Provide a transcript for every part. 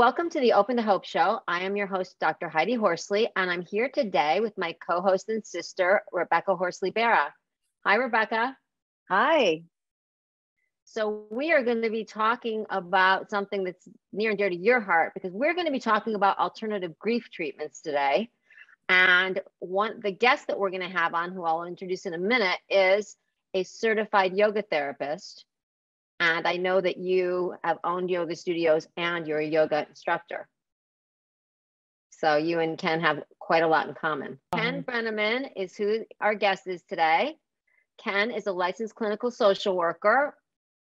Welcome to the Open to Hope Show. I am your host, Dr. Heidi Horsley, and I'm here today with my co host and sister, Rebecca Horsley Bara. Hi, Rebecca. Hi. So, we are going to be talking about something that's near and dear to your heart because we're going to be talking about alternative grief treatments today. And one the guest that we're going to have on, who I'll introduce in a minute, is a certified yoga therapist and I know that you have owned yoga studios and you're a yoga instructor. So you and Ken have quite a lot in common. Um, Ken Breniman is who our guest is today. Ken is a licensed clinical social worker,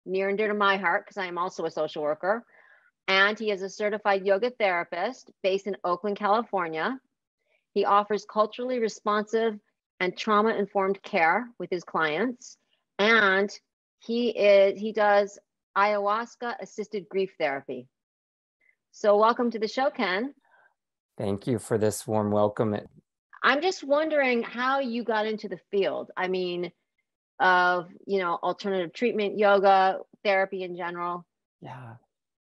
near and dear to my heart because I am also a social worker. And he is a certified yoga therapist based in Oakland, California. He offers culturally responsive and trauma informed care with his clients. And he is he does ayahuasca assisted grief therapy. So welcome to the show, Ken. Thank you for this warm welcome. I'm just wondering how you got into the field. I mean, of you know alternative treatment, yoga, therapy in general. Yeah,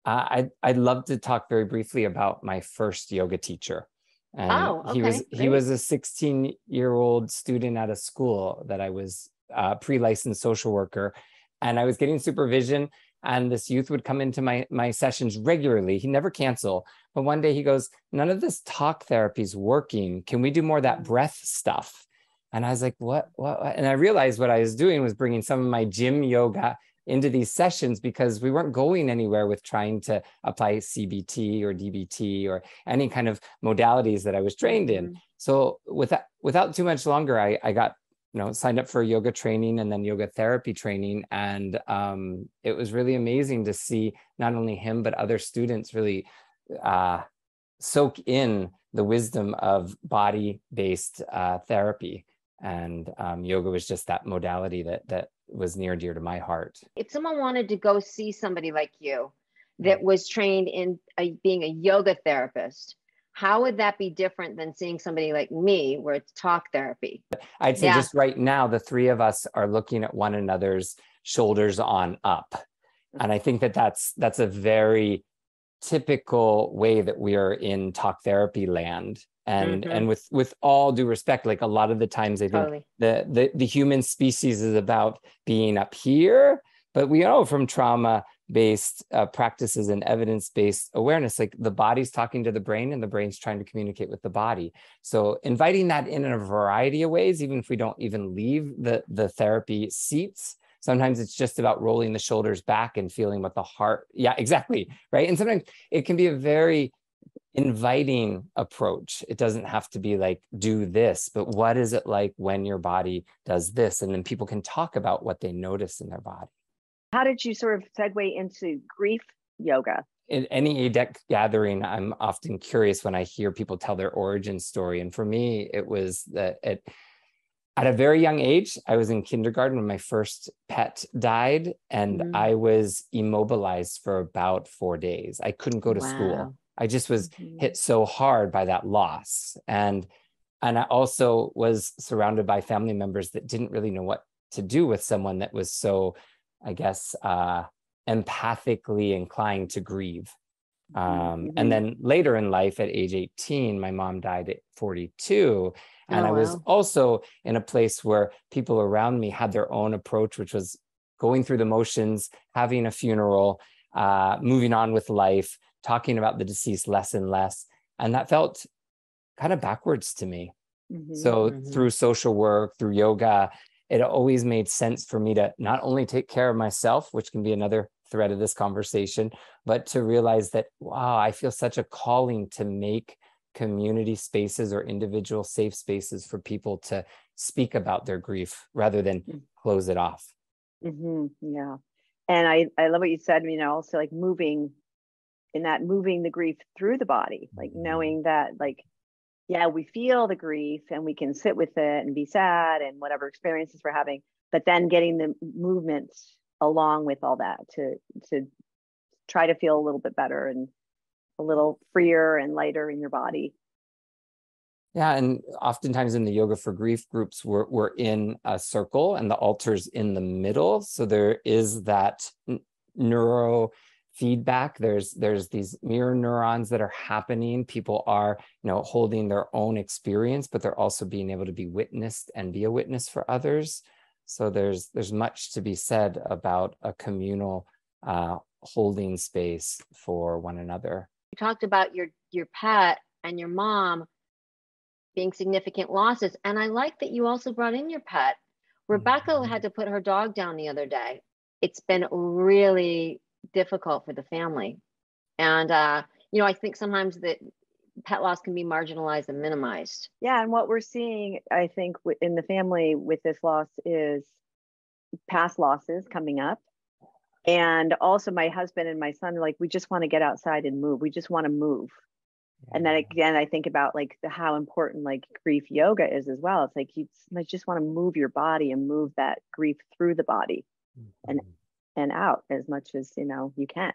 uh, I'd I'd love to talk very briefly about my first yoga teacher. And oh, okay. he was Great. he was a 16 year old student at a school that I was uh, pre licensed social worker, and I was getting supervision. And this youth would come into my my sessions regularly. He never cancel. But one day he goes, "None of this talk therapy is working. Can we do more of that breath stuff?" And I was like, "What? What?" And I realized what I was doing was bringing some of my gym yoga into these sessions because we weren't going anywhere with trying to apply CBT or DBT or any kind of modalities that I was trained in. Mm-hmm. So without without too much longer, I, I got you know signed up for yoga training and then yoga therapy training. And um, it was really amazing to see not only him but other students really uh, soak in the wisdom of body based uh, therapy. And um, yoga was just that modality that that was near and dear to my heart. If someone wanted to go see somebody like you that was trained in a, being a yoga therapist how would that be different than seeing somebody like me where it's talk therapy i'd say yeah. just right now the three of us are looking at one another's shoulders on up and i think that that's that's a very typical way that we are in talk therapy land and mm-hmm. and with with all due respect like a lot of the times i think totally. the, the the human species is about being up here but we know from trauma based uh, practices and evidence based awareness like the body's talking to the brain and the brain's trying to communicate with the body. So inviting that in in a variety of ways even if we don't even leave the the therapy seats sometimes it's just about rolling the shoulders back and feeling what the heart yeah exactly right? And sometimes it can be a very inviting approach. It doesn't have to be like do this but what is it like when your body does this? And then people can talk about what they notice in their body how did you sort of segue into grief yoga? In any ADEC gathering, I'm often curious when I hear people tell their origin story. And for me, it was that at, at a very young age, I was in kindergarten when my first pet died, and mm-hmm. I was immobilized for about four days. I couldn't go to wow. school. I just was mm-hmm. hit so hard by that loss. And and I also was surrounded by family members that didn't really know what to do with someone that was so I guess, uh, empathically inclined to grieve. Um, mm-hmm. And then later in life, at age 18, my mom died at 42. And oh, I was wow. also in a place where people around me had their own approach, which was going through the motions, having a funeral, uh, moving on with life, talking about the deceased less and less. And that felt kind of backwards to me. Mm-hmm, so mm-hmm. through social work, through yoga, it always made sense for me to not only take care of myself, which can be another thread of this conversation, but to realize that, wow, I feel such a calling to make community spaces or individual safe spaces for people to speak about their grief rather than mm. close it off. Mm-hmm. Yeah. And I, I love what you said, you know, also like moving in that moving the grief through the body, like mm-hmm. knowing that like yeah, we feel the grief and we can sit with it and be sad and whatever experiences we're having, but then getting the movement along with all that to to try to feel a little bit better and a little freer and lighter in your body. Yeah, and oftentimes in the yoga for grief groups, we're we're in a circle and the altar's in the middle, so there is that neuro feedback. There's there's these mirror neurons that are happening. People are you know holding their own experience but they're also being able to be witnessed and be a witness for others. So there's there's much to be said about a communal uh, holding space for one another. You talked about your your pet and your mom being significant losses and i like that you also brought in your pet. Rebecca mm-hmm. had to put her dog down the other day. It's been really difficult for the family. And, uh, you know, I think sometimes that pet loss can be marginalized and minimized. Yeah. And what we're seeing, I think, in the family with this loss is past losses coming up. And also, my husband and my son, like, we just want to get outside and move. We just want to move. And then again, I think about like the, how important like grief yoga is as well. It's like you like, just want to move your body and move that grief through the body. Mm-hmm. And and out as much as you know you can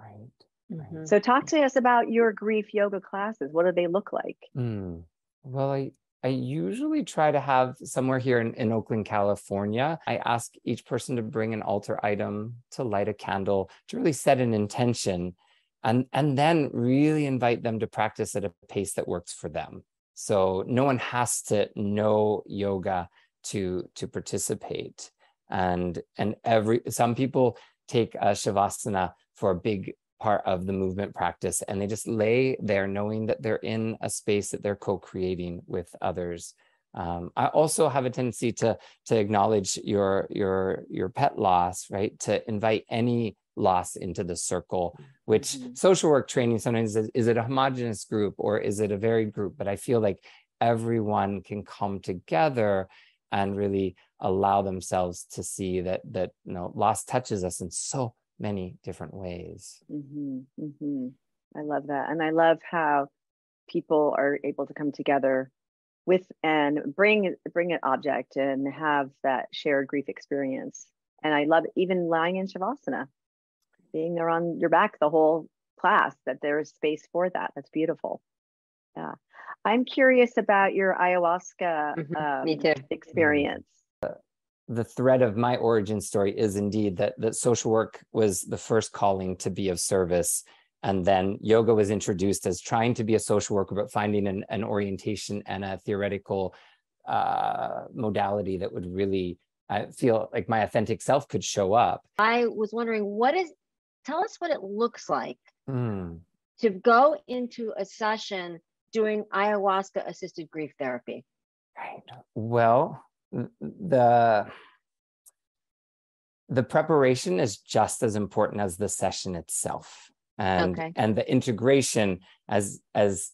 right, mm-hmm. so talk to us about your grief yoga classes what do they look like mm. well i I usually try to have somewhere here in, in Oakland, California. I ask each person to bring an altar item, to light a candle, to really set an intention, and, and then really invite them to practice at a pace that works for them. So no one has to know yoga to, to participate and and every some people take a shavasana for a big part of the movement practice and they just lay there knowing that they're in a space that they're co-creating with others. Um, i also have a tendency to to acknowledge your your your pet loss right? To invite any loss into the circle which mm-hmm. social work training sometimes is, is it a homogenous group or is it a varied group? But i feel like everyone can come together and really allow themselves to see that that you know loss touches us in so many different ways mm-hmm, mm-hmm. i love that and i love how people are able to come together with and bring bring an object and have that shared grief experience and i love even lying in shavasana being there on your back the whole class that there is space for that that's beautiful yeah I'm curious about your ayahuasca mm-hmm. um, Me too. experience. The thread of my origin story is indeed that, that social work was the first calling to be of service. And then yoga was introduced as trying to be a social worker, but finding an, an orientation and a theoretical uh, modality that would really I feel like my authentic self could show up. I was wondering, what is, tell us what it looks like mm. to go into a session doing ayahuasca assisted grief therapy? Right. Well, the the preparation is just as important as the session itself and okay. and the integration as as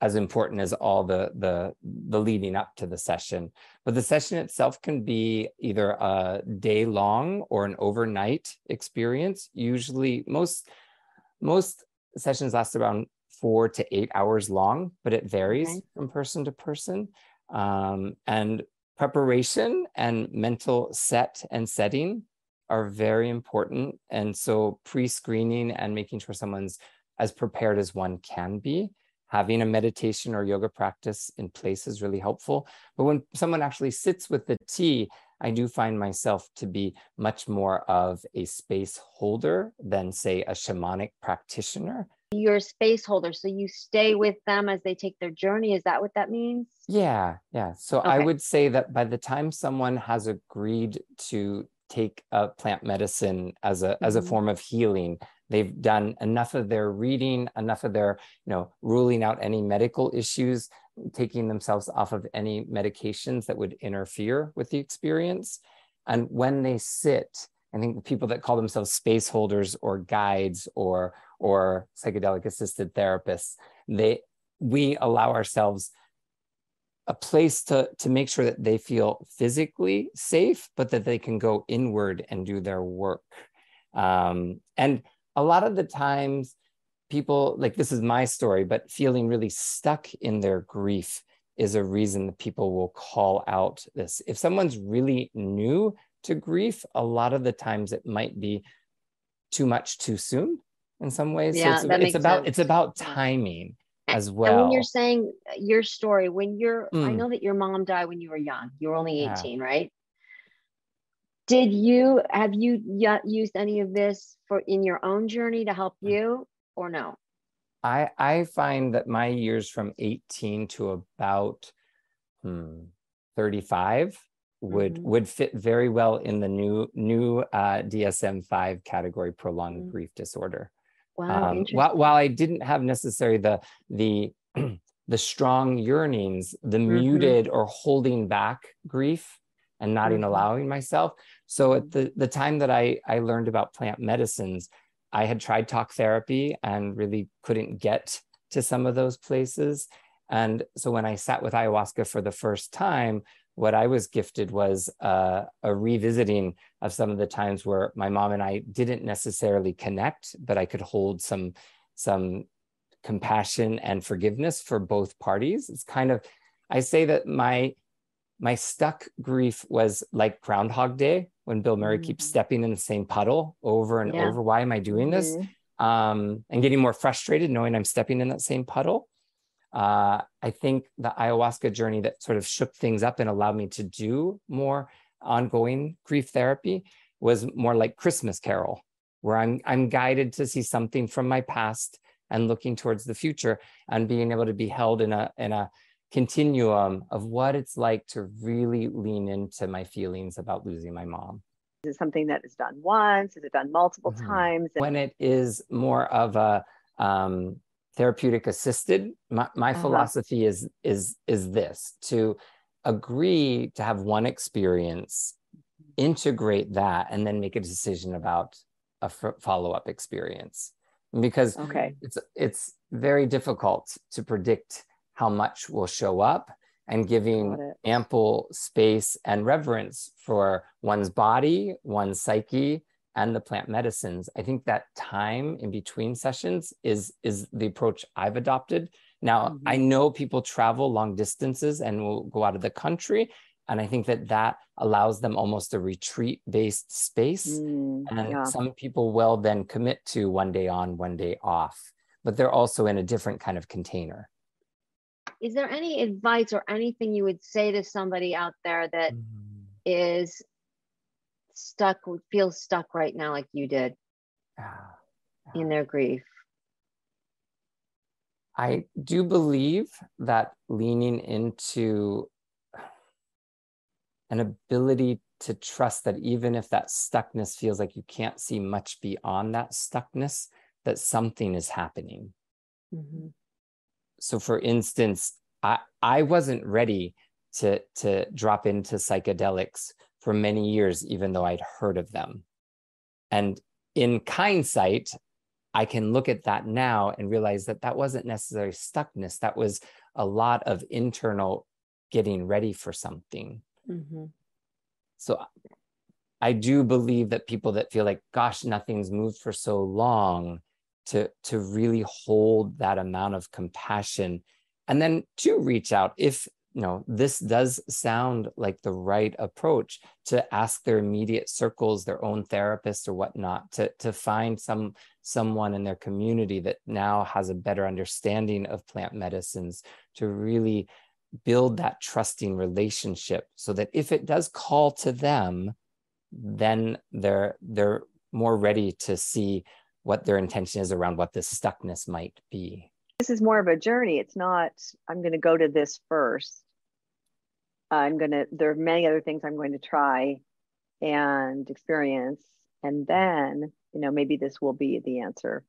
as important as all the the the leading up to the session but the session itself can be either a day long or an overnight experience usually most most sessions last around four to eight hours long, but it varies okay. from person to person. Um, and preparation and mental set and setting are very important. And so pre screening and making sure someone's as prepared as one can be. Having a meditation or yoga practice in place is really helpful. But when someone actually sits with the tea, I do find myself to be much more of a space holder than, say, a shamanic practitioner your space holder so you stay with them as they take their journey is that what that means yeah yeah so okay. i would say that by the time someone has agreed to take a plant medicine as a mm-hmm. as a mm-hmm. form of healing they've done enough of their reading enough of their you know ruling out any medical issues taking themselves off of any medications that would interfere with the experience and when they sit I think people that call themselves space holders or guides or or psychedelic assisted therapists, they we allow ourselves a place to to make sure that they feel physically safe, but that they can go inward and do their work. Um, and a lot of the times, people like this is my story, but feeling really stuck in their grief is a reason that people will call out this. If someone's really new to grief, a lot of the times it might be too much too soon in some ways. Yeah, so it's, that it's makes about sense. it's about timing as well. And when you're saying uh, your story, when you're, I Mm. know that your mom died when you were young. You were only Yeah. 18, right? Did you have you yet used any of this for in your own journey to help Mm. you or no? I I find that my years from 18 to about hmm, 35 would Mhm. would fit very well in the new new uh, DSM-5 category prolonged Mm. grief disorder. Wow, Um, while, while I didn't have necessarily the the the strong yearnings, the Mhm. muted or holding back grief and not even Mhm. allowing myself. So at the the time that I I learned about plant medicines, I had tried talk therapy and really couldn't get to some of those places. And so when I sat with ayahuasca for the first time, what I was gifted was uh, a revisiting of some of the times where my mom and I didn't necessarily connect, but I could hold some some compassion and forgiveness for both parties. It's kind of I say that my my stuck grief was like Groundhog Day when Bill Murray keeps Mhm. stepping in the same puddle over and Yeah. over. Why am I doing this? Mhm. um, and getting more frustrated knowing I'm stepping in that same puddle. Uh, I think the ayahuasca journey that sort of shook things up and allowed me to do more ongoing grief therapy was more like Christmas Carol, where I'm I'm guided to see something from my past and looking towards the future and being able to be held in a in a continuum of what it's like to really lean into my feelings about losing my mom. Is it something that is done once? Is it done multiple Mhm. times? when it is more of a um, therapeutic assisted my, my Uh-huh. philosophy is is is this to agree to have one experience integrate that and then make a decision about a f- follow-up experience because Okay. it's it's very difficult to predict how much will show up and giving ample space and reverence for one's body, one's psyche, and the plant medicines. I think that time in between sessions is is the approach I've adopted. Now, I know people travel long distances and will go out of the country, and I think that that allows them almost a retreat-based space. Mm, And yeah. some people will then commit to one day on, one day off, but they're also in a different kind of container. Is there any advice or anything you would say to somebody out there that is stuck, feel stuck right now, like you did Ah, in their grief? I do believe that leaning into an ability to trust that even if that stuckness feels like you can't see much beyond that stuckness, that something is happening. Mhm. so for instance i i wasn't ready to to drop into psychedelics for many years even though i'd heard of them. And in hindsight i can look at that now and realize that that wasn't necessarily stuckness. That was a lot of internal getting ready for something. Mhm. so I do believe that people that feel like, gosh, nothing's moved for so long, to to really hold that amount of compassion, and then to reach out if you know this does sound like the right approach to ask their immediate circles, their own therapist or whatnot, to to find some someone in their community that now has a better understanding of plant medicines to really build that trusting relationship so that if it does call to them then they're they're more ready to see what their intention is around what this stuckness might be This is more of a journey. It's not, I'm going to go to this first. I'm going to, there are many other things I'm going to try and experience. And then, you know, maybe this will be the answer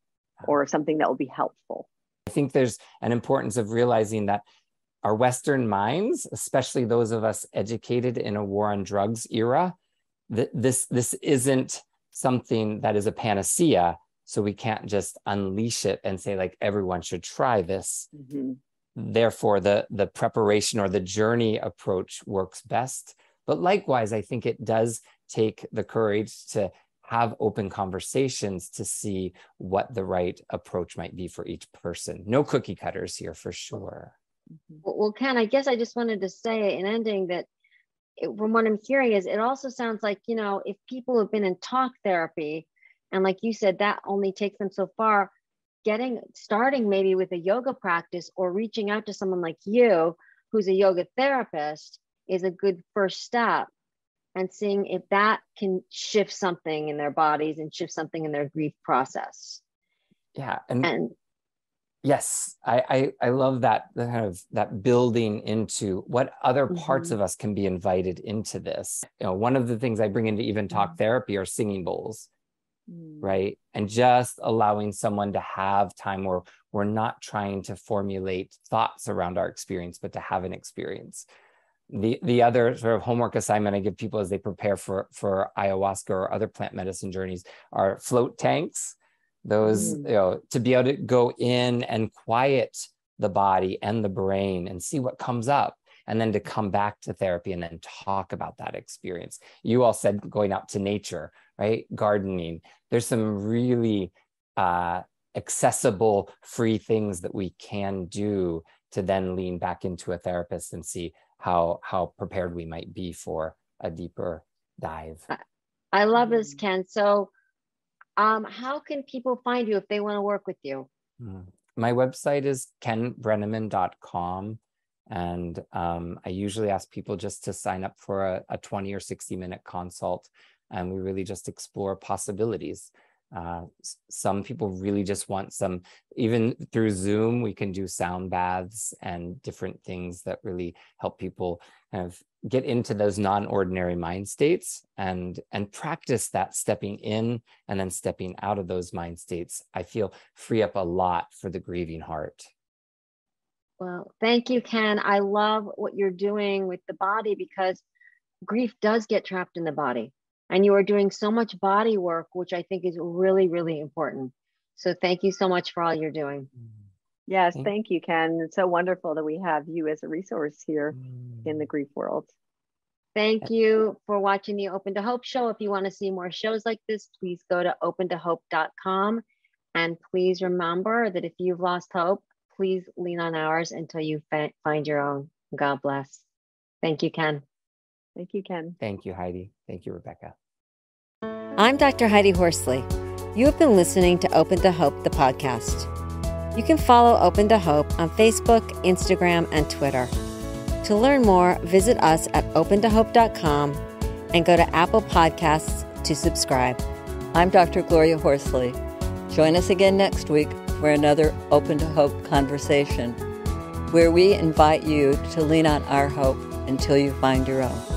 or something that will be helpful. i think there's an importance of realizing that our western minds especially those of us educated in a war on drugs era th- this this isn't something that is a panacea so we can't just unleash it and say like everyone should try this Mhm. Therefore the the preparation or the journey approach works best but likewise i think it does take the courage to have open conversations to see what the right approach might be for each person. No cookie cutters here for sure. Mm-hmm. Well, Ken, I guess I just wanted to say in ending that it, from what I'm hearing is it also sounds like, you know, if people have been in talk therapy, and like you said, that only takes them so far, getting starting maybe with a yoga practice or reaching out to someone like you who's a yoga therapist is a good first step and seeing if that can shift something in their bodies and shift something in their grief process. Yeah. And, and yes, I, I, I love that kind of that building into what other parts mm-hmm. of us can be invited into this. You know, one of the things I bring into even talk mm-hmm. therapy are singing bowls. Mm. Right. And just allowing someone to have time where we're not trying to formulate thoughts around our experience, but to have an experience the the other sort of homework assignment I give people as they prepare for for ayahuasca or other plant medicine journeys are float tanks. Those mm. you know to be able to go in and quiet the body and the brain and see what comes up and then to come back to therapy and then talk about that experience. You all said going out to nature, right? Gardening. There's some really uh, accessible, free things that we can do to then lean back into a therapist and see how how prepared we might be for a deeper dive. I love this, mm. Ken. So, um, how can people find you if they want to work with you? Hmm. My website is kenbreniman.com. And um, I usually ask people just to sign up for a, a 20 or 60 minute consult. And we really just explore possibilities. Uh, some people really just want some, even through Zoom, we can do sound baths and different things that really help people kind of get into those non-ordinary mind states and and practice that stepping in and then stepping out of those mind states. I feel free up a lot for the grieving heart. Well, thank you, Ken. I love what you're doing with the body because grief does get trapped in the body. And you are doing so much body work which i think is really really important. So thank you so much for all you're doing. Yes thank you ken. It's so wonderful that we have you as a resource here in the mm. grief world. Thank you for watching the open to hope show. If you want to see more shows like this please go to opentohope.com and please remember that if you've lost hope please lean on ours until you find your own god bless thank you ken Thank you, Ken. Thank you, Heidi. Thank you, Rebecca. I'm Dr. Heidi Horsley. You have been listening to Open to Hope, the podcast. You can follow Open to Hope on Facebook, Instagram, and Twitter. To learn more, visit us at opentohope.com and go to Apple Podcasts to subscribe. I'm Dr. Gloria Horsley. Join us again next week for another Open to Hope conversation, where we invite you to lean on our hope until you find your own.